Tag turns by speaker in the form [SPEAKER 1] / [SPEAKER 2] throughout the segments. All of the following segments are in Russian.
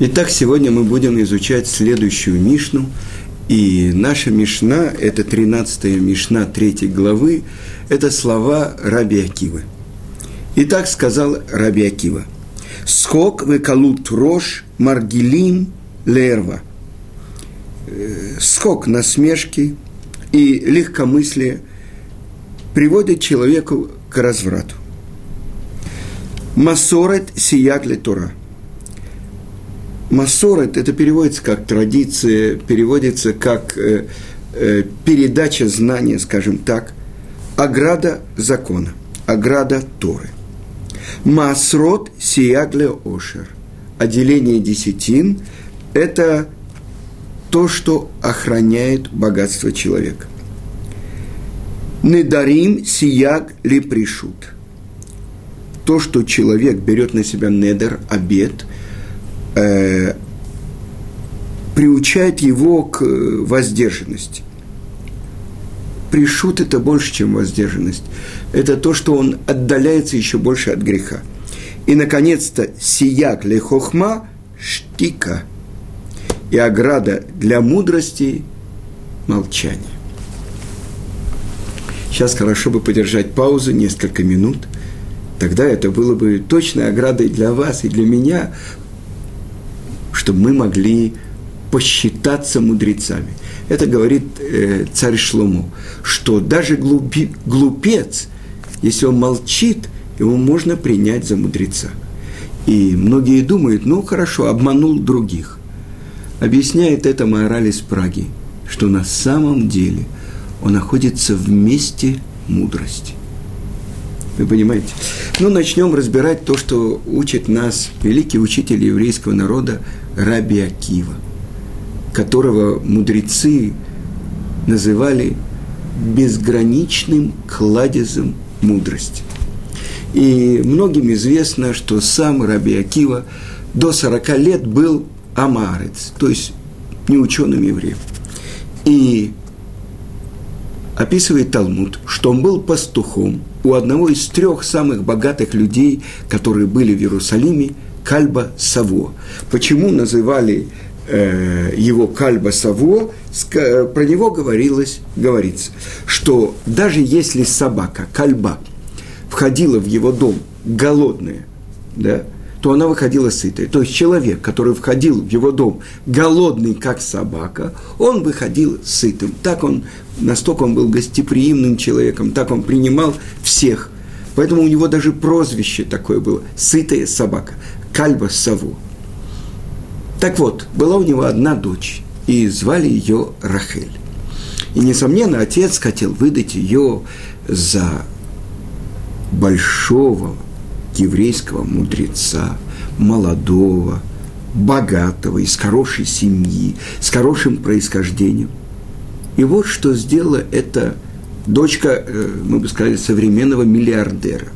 [SPEAKER 1] Итак, сегодня мы будем изучать следующую Мишну. И наша Мишна, это 13-я Мишна 3 главы, это слова Раби Акивы. И так сказал Раби Акива. «Скок векалут рош маргилим лерва». Э, скок насмешки и легкомыслие приводит человеку к разврату. Масорет сияк ле Тора – Масорет, это переводится как традиция, переводится как э, э, передача знания, скажем так, ограда закона, ограда Торы. Масрот сиягле ошер. Отделение десятин – это то, что охраняет богатство человека. Недарим сияг ли пришут. То, что человек берет на себя недер, обед – э, приучает его к воздержанности. Пришут это больше, чем воздержанность. Это то, что он отдаляется еще больше от греха. И, наконец-то, сияк лехохма штика и ограда для мудрости – молчание. Сейчас хорошо бы подержать паузу несколько минут. Тогда это было бы точной оградой для вас и для меня, чтобы мы могли посчитаться мудрецами. Это говорит э, царь Шлому, что даже глупи, глупец, если он молчит, его можно принять за мудреца. И многие думают, ну хорошо, обманул других. Объясняет это Маораль из Праги, что на самом деле он находится в месте мудрости. Вы понимаете? Ну, начнем разбирать то, что учит нас великий учитель еврейского народа Раби Акива, которого мудрецы называли безграничным кладезем мудрости. И многим известно, что сам Раби Акива до 40 лет был амарец, то есть неученым евреем. И описывает Талмуд, что он был пастухом у одного из трех самых богатых людей, которые были в Иерусалиме, Кальба Саво. Почему называли э, его Кальба Саво? Ска, про него говорилось, говорится, что даже если собака, кальба, входила в его дом голодная, да, то она выходила сытая. То есть человек, который входил в его дом голодный, как собака, он выходил сытым. Так он, настолько он был гостеприимным человеком, так он принимал всех. Поэтому у него даже прозвище такое было – «сытая собака», Кальба Саву. Так вот, была у него одна дочь, и звали ее Рахель. И, несомненно, отец хотел выдать ее за большого еврейского мудреца, молодого, богатого, из хорошей семьи, с хорошим происхождением. И вот что сделала эта дочка, э, мы бы сказали, современного миллиардера.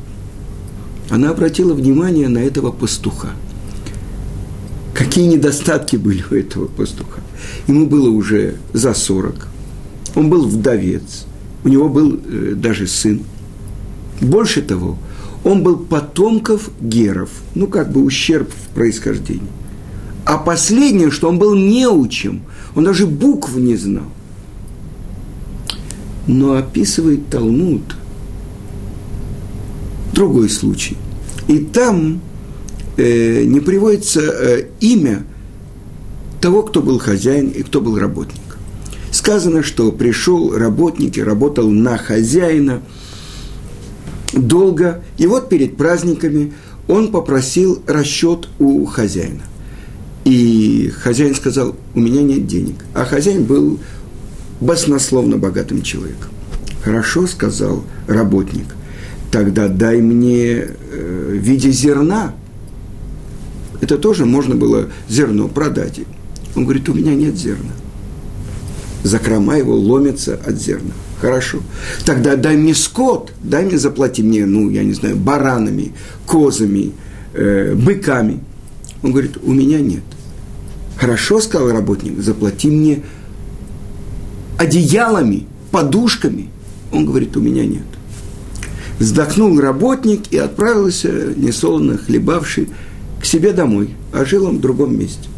[SPEAKER 1] Она обратила внимание на этого пастуха. Какие недостатки были у этого пастуха? Ему было уже за 40. Он был вдовец. У него был э, даже сын. Больше того, он был потомков геров, ну, как бы ущерб в происхождении. А последнее, что он был неучим, он даже букв не знал. Но описывает Талмуд другой случай. И там э, не приводится э, имя того, кто был хозяин и кто был работник. Сказано, что пришел работник и работал на хозяина – долго. И вот перед праздниками он попросил расчет у хозяина. И хозяин сказал, у меня нет денег. А хозяин был баснословно богатым человеком. Хорошо, сказал работник, тогда дай мне э, в виде зерна. Это тоже можно было зерно продать. Он говорит, у меня нет зерна. Закрома его ломятся от зерна. Хорошо. Тогда дай мне скот, дай мне заплати мне, ну, я не знаю, баранами, козами, э, быками. Он говорит, у меня нет. Хорошо, сказал работник, заплати мне одеялами, подушками. Он говорит, у меня нет. Вздохнул работник и отправился, несолоно хлебавший, к себе домой, а жил он в другом месте.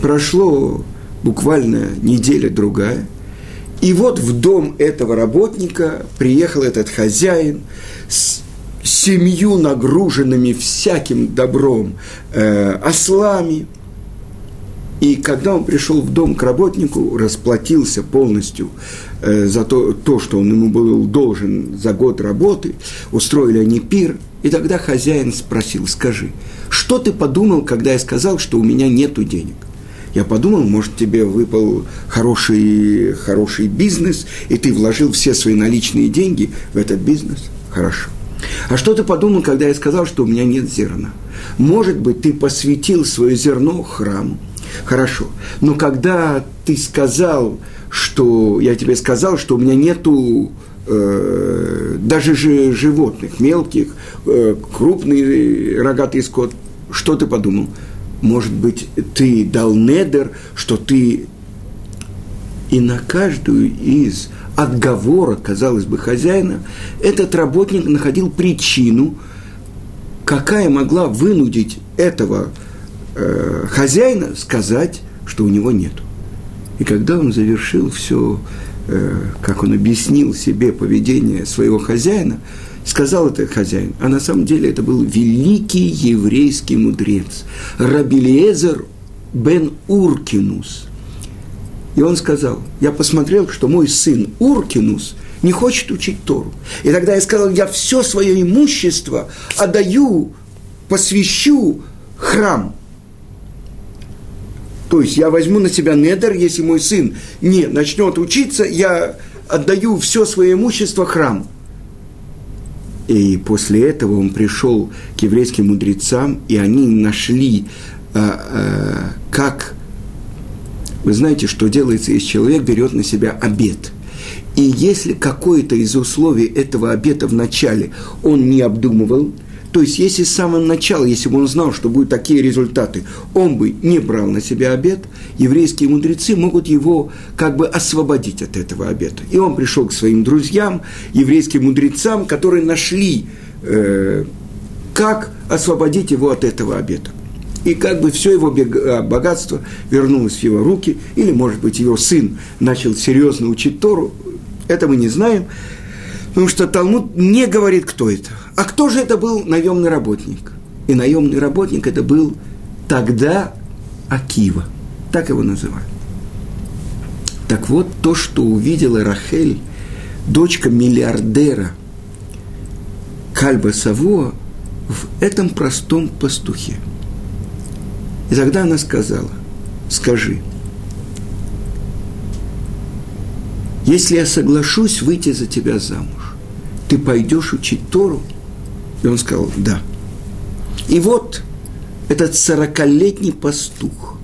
[SPEAKER 1] Прошло буквально неделя-другая, и вот в дом этого работника приехал этот хозяин с семью нагруженными всяким добром э, ослами. И когда он пришел в дом к работнику, расплатился полностью э, за то, то, что он ему был должен за год работы, устроили они пир, и тогда хозяин спросил, скажи, что ты подумал, когда я сказал, что у меня нету денег? Я подумал, может, тебе выпал хороший, хороший бизнес, и ты вложил все свои наличные деньги в этот бизнес? Хорошо. А что ты подумал, когда я сказал, что у меня нет зерна? Может быть, ты посвятил свое зерно храму. Хорошо. Но когда ты сказал, что я тебе сказал, что у меня нету э, даже же животных, мелких, э, крупный рогатый скот, что ты подумал? Может быть, ты дал недер, что ты и на каждую из отговора, казалось бы, хозяина, этот работник находил причину, какая могла вынудить этого э, хозяина сказать, что у него нет. И когда он завершил все, э, как он объяснил себе поведение своего хозяина, сказал это хозяин, а на самом деле это был великий еврейский мудрец, Рабилиезер бен Уркинус – и он сказал, я посмотрел, что мой сын Уркинус не хочет учить Тору. И тогда я сказал, я все свое имущество отдаю, посвящу храм. То есть я возьму на себя недер, если мой сын не начнет учиться, я отдаю все свое имущество храм. И после этого он пришел к еврейским мудрецам, и они нашли, а, а, как вы знаете, что делается, если человек берет на себя обед. И если какое-то из условий этого обета в начале он не обдумывал, то есть, если с самого начала, если бы он знал, что будут такие результаты, он бы не брал на себя обед, еврейские мудрецы могут его как бы освободить от этого обета. И он пришел к своим друзьям, еврейским мудрецам, которые нашли, э, как освободить его от этого обета и как бы все его а, богатство вернулось в его руки, или, может быть, его сын начал серьезно учить Тору, это мы не знаем, потому что Талмуд не говорит, кто это. А кто же это был наемный работник? И наемный работник это был тогда Акива, так его называют. Так вот, то, что увидела Рахель, дочка миллиардера Кальба Саво, в этом простом пастухе – и тогда она сказала, скажи, если я соглашусь выйти за тебя замуж, ты пойдешь учить Тору? И он сказал, да. И вот этот сорокалетний пастух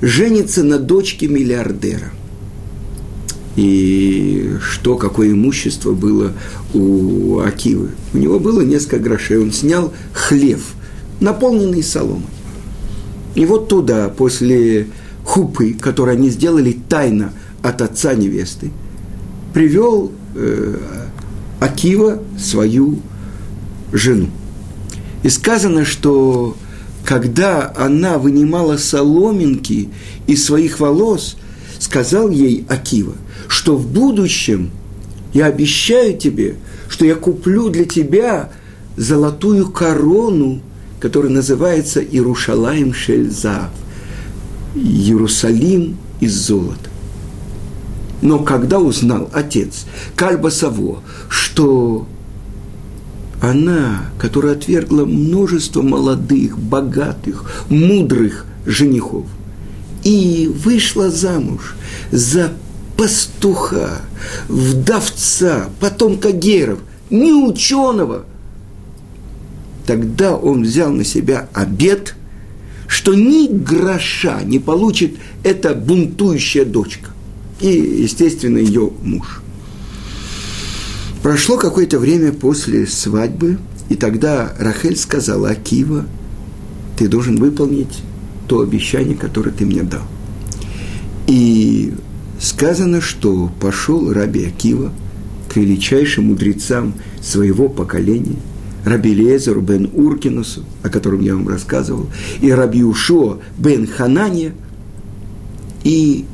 [SPEAKER 1] женится на дочке миллиардера. И что, какое имущество было у Акивы? У него было несколько грошей. Он снял хлев, наполненный соломой. И вот туда, после хупы, которую они сделали тайно от отца невесты, привел э, Акива свою жену. И сказано, что когда она вынимала соломинки из своих волос, сказал ей Акива, что в будущем я обещаю тебе, что я куплю для тебя золотую корону который называется Иерушалаем Шельзав, Иерусалим из золота. Но когда узнал отец Кальба Саво, что она, которая отвергла множество молодых, богатых, мудрых женихов, и вышла замуж за пастуха, вдовца, потомка геров, не ученого – тогда он взял на себя обед, что ни гроша не получит эта бунтующая дочка. И, естественно, ее муж. Прошло какое-то время после свадьбы, и тогда Рахель сказала Акива, ты должен выполнить то обещание, которое ты мне дал. И сказано, что пошел Раби Акива к величайшим мудрецам своего поколения – Раби Лезеру бен Уркинусу, о котором я вам рассказывал, и Раби Ушо бен Ханане, и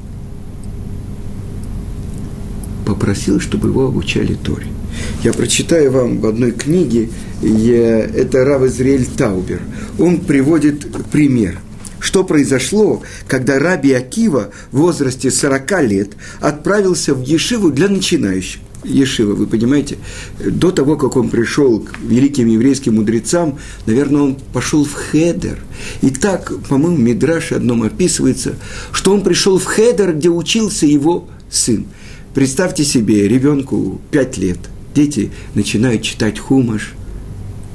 [SPEAKER 1] попросил, чтобы его обучали Торе. Я прочитаю вам в одной книге, это Рав Израиль Таубер. Он приводит пример – что произошло, когда Раби Акива в возрасте 40 лет отправился в Ешиву для начинающих. Ешива, вы понимаете, до того, как он пришел к великим еврейским мудрецам, наверное, он пошел в Хедер. И так, по-моему, в Мидраше одном описывается, что он пришел в Хедер, где учился его сын. Представьте себе, ребенку 5 лет, дети начинают читать хумаш,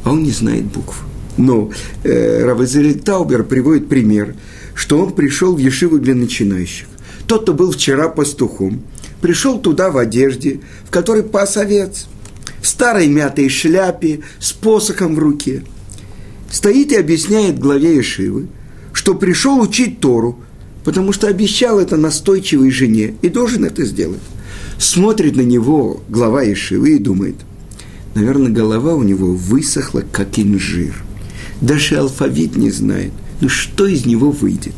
[SPEAKER 1] а он не знает букв. Но э, Равазель Таубер приводит пример, что он пришел в Ешиву для начинающих. Тот, кто был вчера пастухом, пришел туда в одежде, в которой пас овец, в старой мятой шляпе, с посохом в руке. Стоит и объясняет главе Ешивы, что пришел учить Тору, потому что обещал это настойчивой жене и должен это сделать. Смотрит на него глава Ешивы и думает, наверное, голова у него высохла, как инжир – даже алфавит не знает. Ну что из него выйдет?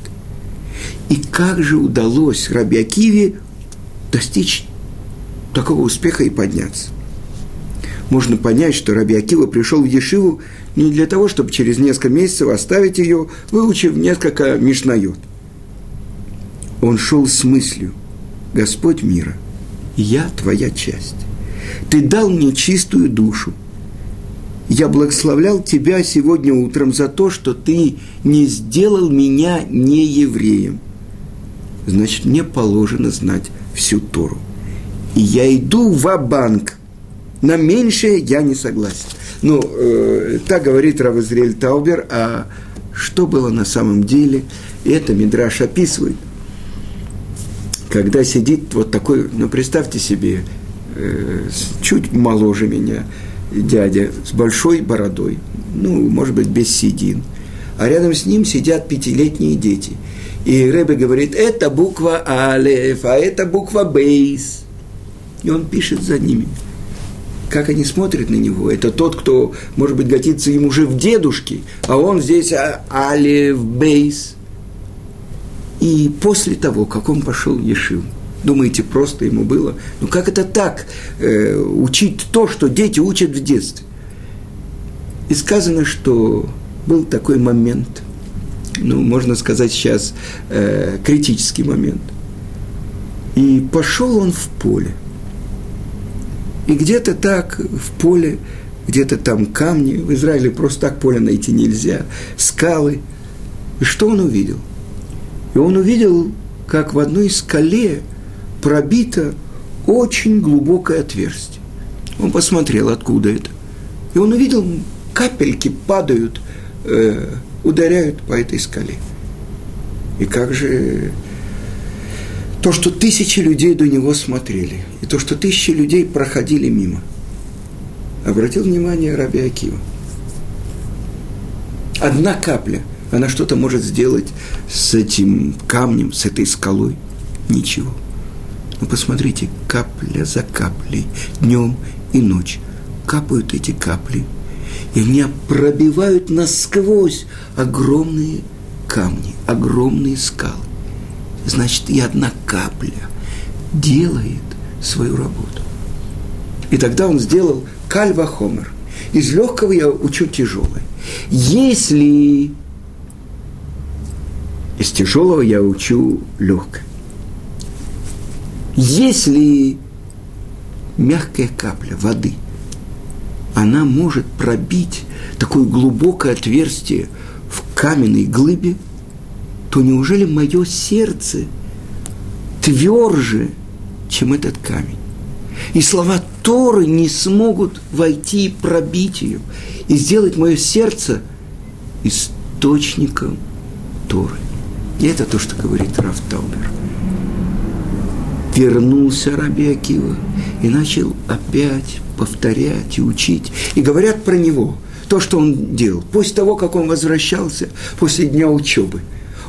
[SPEAKER 1] И как же удалось Раби Акиве достичь такого успеха и подняться? Можно понять, что Раби Акива пришел в Ешиву не для того, чтобы через несколько месяцев оставить ее, выучив несколько мишнает. Он шел с мыслью, Господь мира, я твоя часть. Ты дал мне чистую душу, я благословлял тебя сегодня утром за то, что ты не сделал меня не евреем. Значит, мне положено знать всю Тору. И я иду в банк На меньшее я не согласен. Ну, э, так говорит Равазриэль Таубер, а что было на самом деле, это Мидраш описывает. Когда сидит вот такой, ну, представьте себе, э, чуть моложе меня – дядя с большой бородой, ну, может быть, без седин, а рядом с ним сидят пятилетние дети. И Рэбе говорит, это буква Алеф, а это буква Бейс. И он пишет за ними. Как они смотрят на него? Это тот, кто, может быть, годится им уже в дедушке, а он здесь а, Алеф, Бейс. И после того, как он пошел в Ешиву, Думаете, просто ему было? Ну как это так, э, учить то, что дети учат в детстве? И сказано, что был такой момент, ну, можно сказать сейчас, э, критический момент. И пошел он в поле. И где-то так в поле, где-то там камни, в Израиле просто так поле найти нельзя, скалы. И что он увидел? И он увидел, как в одной скале пробито очень глубокое отверстие. Он посмотрел, откуда это. И он увидел, капельки падают, э, ударяют по этой скале. И как же то, что тысячи людей до него смотрели, и то, что тысячи людей проходили мимо. Обратил внимание Раби Акива. Одна капля, она что-то может сделать с этим камнем, с этой скалой. Ничего. Ну, посмотрите, капля за каплей, днем и ночь, капают эти капли, и они пробивают насквозь огромные камни, огромные скалы. Значит, и одна капля делает свою работу. И тогда он сделал кальва хомер. Из легкого я учу тяжелое. Если из тяжелого я учу легкое. Если мягкая капля воды, она может пробить такое глубокое отверстие в каменной глыбе, то неужели мое сердце тверже, чем этот камень? И слова Торы не смогут войти и пробить ее, и сделать мое сердце источником Торы. И это то, что говорит Раф Таубер вернулся Раби Акива и начал опять повторять и учить. И говорят про него, то, что он делал. После того, как он возвращался, после дня учебы,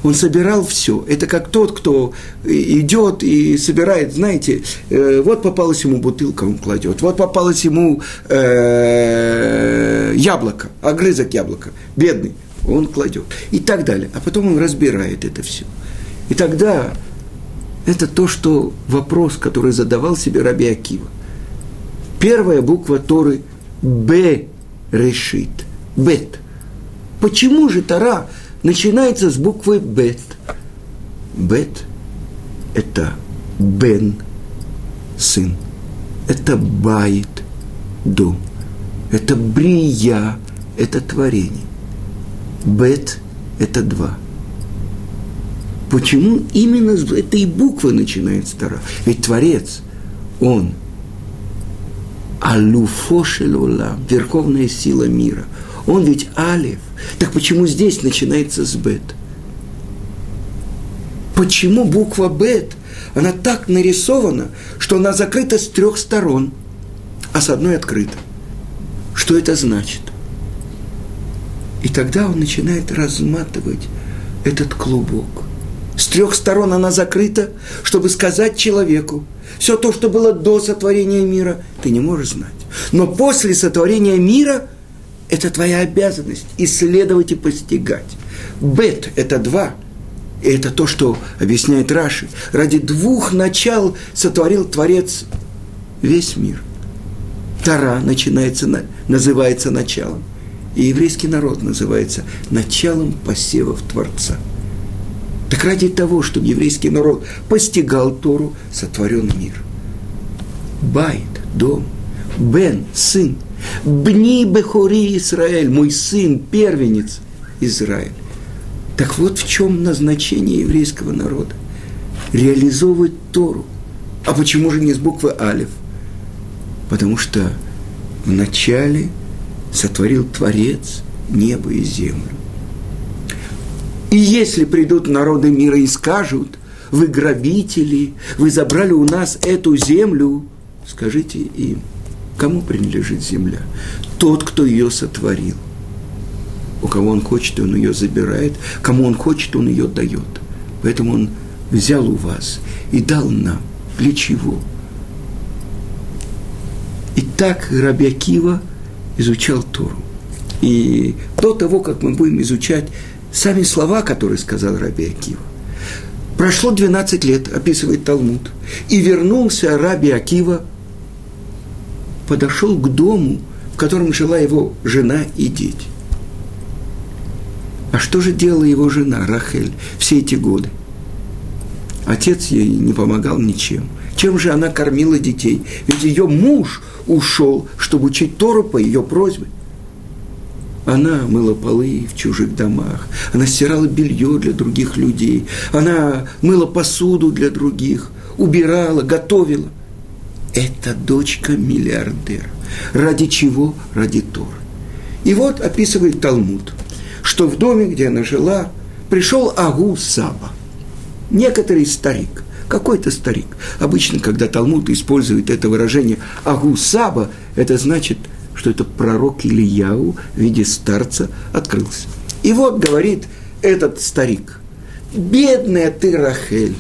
[SPEAKER 1] Он собирал все. Это как тот, кто идет и собирает, знаете, э, вот попалась ему бутылка, он кладет, вот попалось ему э, яблоко, огрызок яблока, бедный, он кладет. И так далее. А потом он разбирает это все. И тогда это то, что вопрос, который задавал себе Раби Акива. Первая буква Торы – Б решит. Бет. Почему же Тара начинается с буквы Бет? Бет – это Бен, сын. Это Байт, дом. Это Брия, это творение. Бет – это два. Почему именно с этой буквы начинается Тара? Ведь Творец, Он Алюфошелула, верховная сила мира. Он ведь Алиф. Так почему здесь начинается с Бет? Почему буква Бет? Она так нарисована, что она закрыта с трех сторон, а с одной открыта. Что это значит? И тогда он начинает разматывать этот клубок. С трех сторон она закрыта, чтобы сказать человеку, все то, что было до сотворения мира, ты не можешь знать. Но после сотворения мира это твоя обязанность исследовать и постигать. Бет – это два. И это то, что объясняет Раши. Ради двух начал сотворил Творец весь мир. Тара начинается, называется началом. И еврейский народ называется началом посевов Творца. Так ради того, чтобы еврейский народ постигал Тору, сотворен мир. Байт, дом, Бен, сын, Бни Бехори Израиль, мой сын, первенец Израиль. Так вот в чем назначение еврейского народа. Реализовывать Тору. А почему же не с буквы Алиф? Потому что вначале сотворил Творец небо и землю. И если придут народы мира и скажут, вы грабители, вы забрали у нас эту землю, скажите им, кому принадлежит земля? Тот, кто ее сотворил. У кого он хочет, он ее забирает, кому он хочет, он ее дает. Поэтому он взял у вас и дал нам. Для чего? И так Рабиакива изучал Тору. И до того, как мы будем изучать сами слова, которые сказал Раби Акива. Прошло 12 лет, описывает Талмуд, и вернулся Раби Акива, подошел к дому, в котором жила его жена и дети. А что же делала его жена, Рахель, все эти годы? Отец ей не помогал ничем. Чем же она кормила детей? Ведь ее муж ушел, чтобы учить Тору по ее просьбе – она мыла полы в чужих домах, она стирала белье для других людей, она мыла посуду для других, убирала, готовила. Это дочка миллиардера. Ради чего? Ради Торы. И вот описывает Талмуд, что в доме, где она жила, пришел Агу Саба, некоторый старик, какой-то старик. Обычно, когда Талмуд использует это выражение Агу Саба, это значит – что это пророк Ильяу в виде старца открылся. И вот говорит этот старик, бедная ты, Рахель,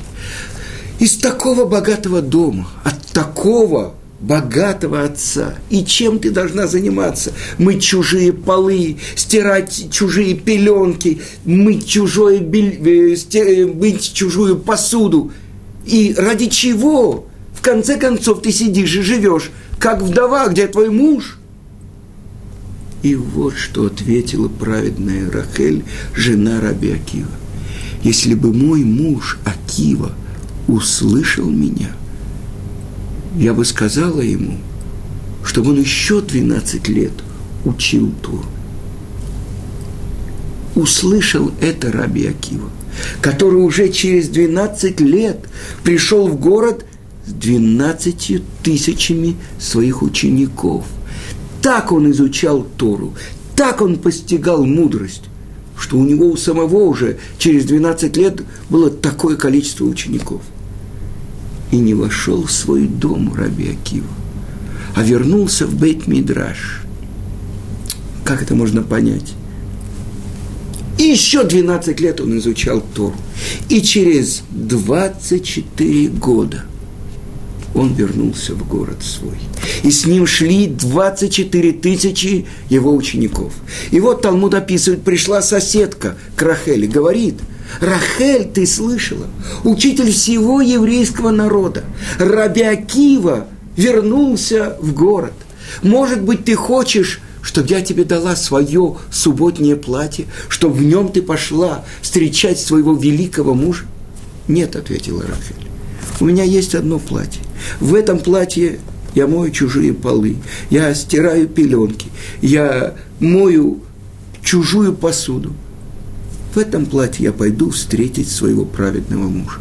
[SPEAKER 1] из такого богатого дома, от такого богатого отца. И чем ты должна заниматься? Мыть чужие полы, стирать чужие пеленки, мыть, чужое бель... Э, мыть чужую посуду. И ради чего? В конце концов, ты сидишь и живешь, как вдова, где твой муж – и вот что ответила праведная Рахель, жена Раби Акива. Если бы мой муж Акива услышал меня, я бы сказала ему, чтобы он еще 12 лет учил Туру. Услышал это Раби Акива, который уже через 12 лет пришел в город с 12 тысячами своих учеников – так он изучал Тору, так он постигал мудрость, что у него у самого уже через 12 лет было такое количество учеников. И не вошел в свой дом Раби Акива, а вернулся в Бейт Мидраш. Как это можно понять? И еще 12 лет он изучал Тору. И через 24 года он вернулся в город свой. И с ним шли 24 тысячи его учеников. И вот Талмуд описывает, пришла соседка к Рахеле, говорит, Рахель, ты слышала? Учитель всего еврейского народа, Раби Акива, вернулся в город. Может быть, ты хочешь чтобы я тебе дала свое субботнее платье, чтобы в нем ты пошла встречать своего великого мужа? Нет, ответила Рахель. У меня есть одно платье. В этом платье я мою чужие полы, я стираю пеленки, я мою чужую посуду. В этом платье я пойду встретить своего праведного мужа.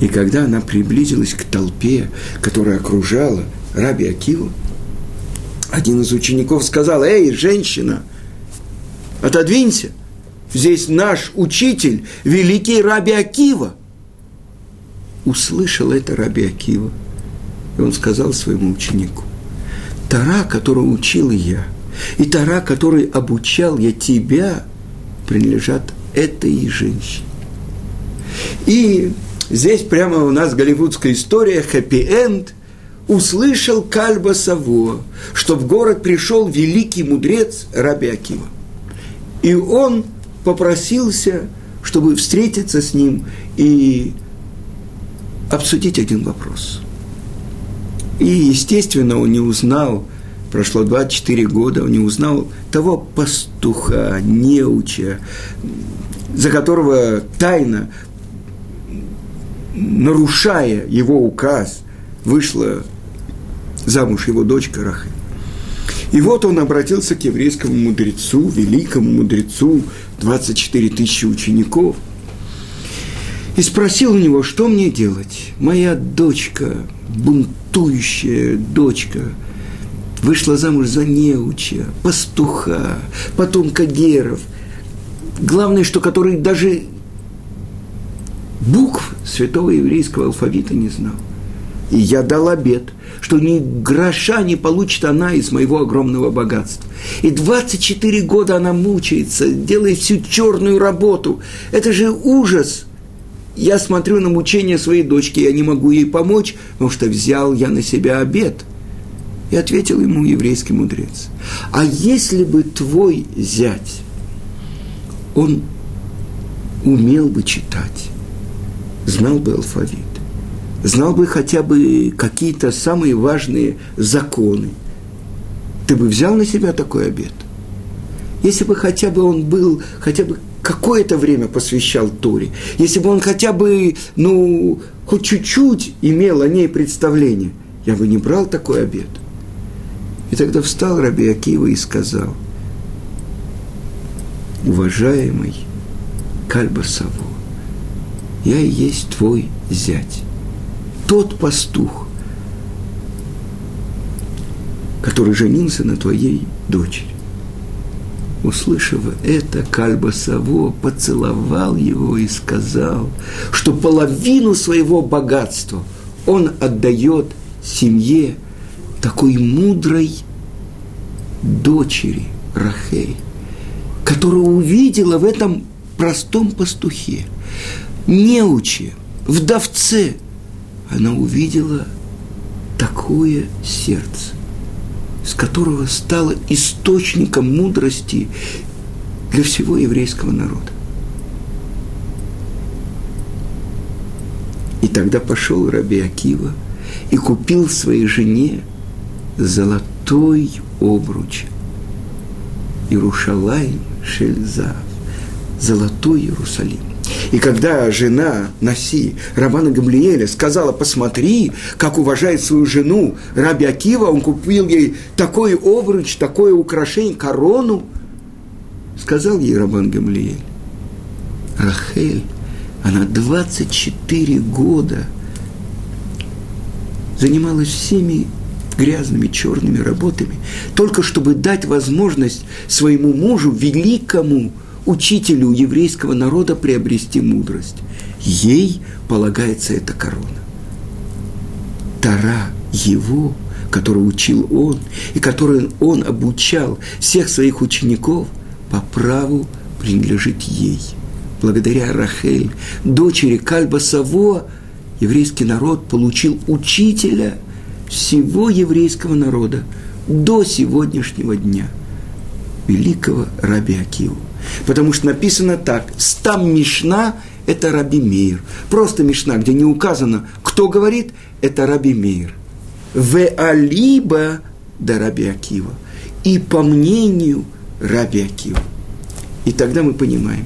[SPEAKER 1] И когда она приблизилась к толпе, которая окружала Раби Акиву, один из учеников сказал, «Эй, женщина, отодвинься, здесь наш учитель, великий Раби Акива». Услышал это Раби Акива, и он сказал своему ученику, «Тара, которую учил я, и Тара, которой обучал я тебя, принадлежат этой женщине». И здесь прямо у нас голливудская история, хэппи-энд – услышал Кальба Саво, что в город пришел великий мудрец Раби. И он попросился, чтобы встретиться с ним и обсудить один вопрос. И, естественно, он не узнал, прошло 24 года, он не узнал того пастуха, неуча, за которого тайно, нарушая его указ, вышла замуж его дочка Рахель. И вот он обратился к еврейскому мудрецу, великому мудрецу, 24 тысячи учеников, и спросил у него, что мне делать? Моя дочка, бунтующая дочка, вышла замуж за неуча, пастуха, потомка геров, главное, что который даже букв святого еврейского алфавита не знал. И я дал обед, что ни гроша не получит она из моего огромного богатства. И 24 года она мучается, делает всю черную работу. Это же ужас. Я смотрю на мучения своей дочки, я не могу ей помочь, потому что взял я на себя обед. И ответил ему еврейский мудрец. А если бы твой зять, он умел бы читать, знал бы алфавит, знал бы хотя бы какие-то самые важные законы, ты бы взял на себя такой обед? Если бы хотя бы он был, хотя бы какое-то время посвящал Торе, если бы он хотя бы, ну, хоть чуть-чуть имел о ней представление, я бы не брал такой обед. И тогда встал Раби Акива и сказал, уважаемый Кальба Саво, я и есть твой зять тот пастух, который женился на твоей дочери. Услышав это, Кальба Саво поцеловал его и сказал, что половину своего богатства он отдает семье такой мудрой дочери Рахей, которая увидела в этом простом пастухе, неуче, вдовце – она увидела такое сердце, с которого стало источником мудрости для всего еврейского народа. И тогда пошел Раби Акива и купил своей жене золотой обруч. Иерушалай Шельзав, золотой Иерусалим. И когда жена Наси, Равана Гамлиеля, сказала, посмотри, как уважает свою жену Раби Акива, он купил ей такой обруч, такое украшение, корону, сказал ей Рабан Гамлиель, Рахель, она 24 года занималась всеми грязными черными работами, только чтобы дать возможность своему мужу, великому учителю еврейского народа приобрести мудрость. Ей полагается эта корона. Тара его, которую учил он, и которую он обучал всех своих учеников, по праву принадлежит ей. Благодаря Рахель, дочери Кальба Саво, еврейский народ получил учителя всего еврейского народа до сегодняшнего дня, великого Раби Акиву. Потому что написано так, стам Мишна – это Раби Мейр. Просто Мишна, где не указано, кто говорит, это Раби Мейр. В Алиба да Раби Акива. И по мнению Раби Акива. И тогда мы понимаем,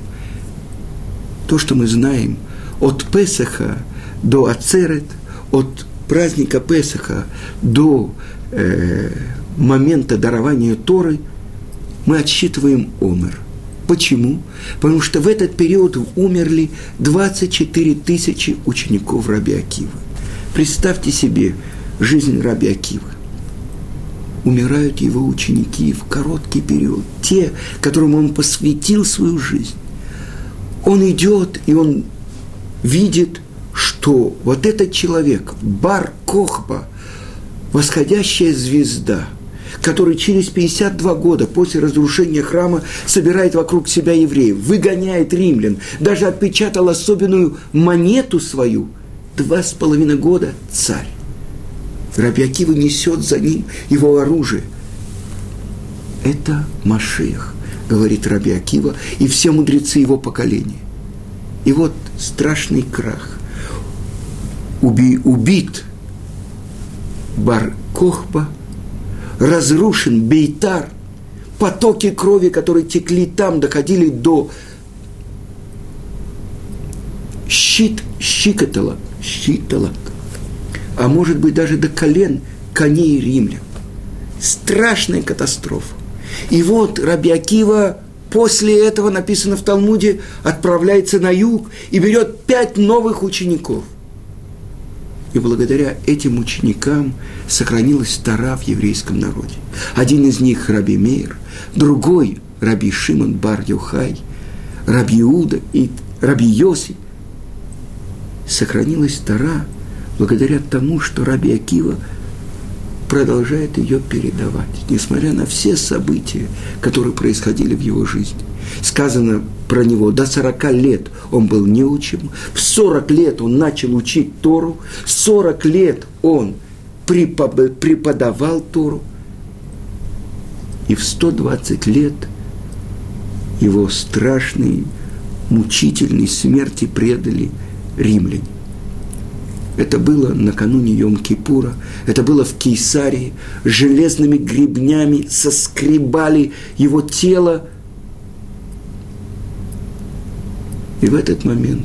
[SPEAKER 1] то, что мы знаем от Песаха до Ацерет, от праздника Песаха до э, момента дарования Торы, мы отсчитываем Омер. Почему? Потому что в этот период умерли 24 тысячи учеников Раби Акива. Представьте себе жизнь Раби Акива. Умирают его ученики в короткий период, те, которым он посвятил свою жизнь. Он идет, и он видит, что вот этот человек, Бар Кохба, восходящая звезда – который через 52 года после разрушения храма собирает вокруг себя евреев, выгоняет римлян, даже отпечатал особенную монету свою. Два с половиной года царь. Раби Акива несет за ним его оружие. Это Машех, говорит Раби Акива, и все мудрецы его поколения. И вот страшный крах. Уби, убит Бар Кохба – разрушен Бейтар, потоки крови, которые текли там, доходили до щит, щикотолок, щитолок, а может быть даже до колен коней римлян. Страшная катастрофа. И вот Раби Акива после этого, написано в Талмуде, отправляется на юг и берет пять новых учеников. И благодаря этим ученикам сохранилась Тара в еврейском народе. Один из них – Раби Мейр, другой – Раби Шимон Бар Юхай, Раби Иуда и Раби Йоси. Сохранилась Тара благодаря тому, что Раби Акива продолжает ее передавать, несмотря на все события, которые происходили в его жизни. Сказано про него, до 40 лет он был неучим, в 40 лет он начал учить Тору, 40 лет он преподавал Тору, и в 120 лет его страшной, мучительной смерти предали римляне. Это было накануне Йом-Кипура, это было в Кейсарии, железными гребнями соскребали его тело И в этот момент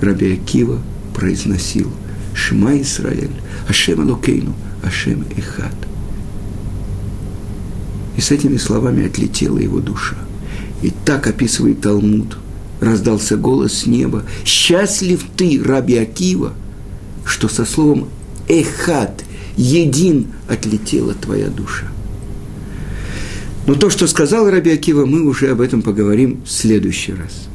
[SPEAKER 1] Раби Акива произносил Шма Исраэль, Ашем Элокейну, Ашем Эхад. И с этими словами отлетела его душа. И так описывает Талмуд. Раздался голос с неба. «Счастлив ты, Раби Акива, что со словом «эхад» един отлетела твоя душа». Но то, что сказал Раби Акива, мы уже об этом поговорим в следующий раз –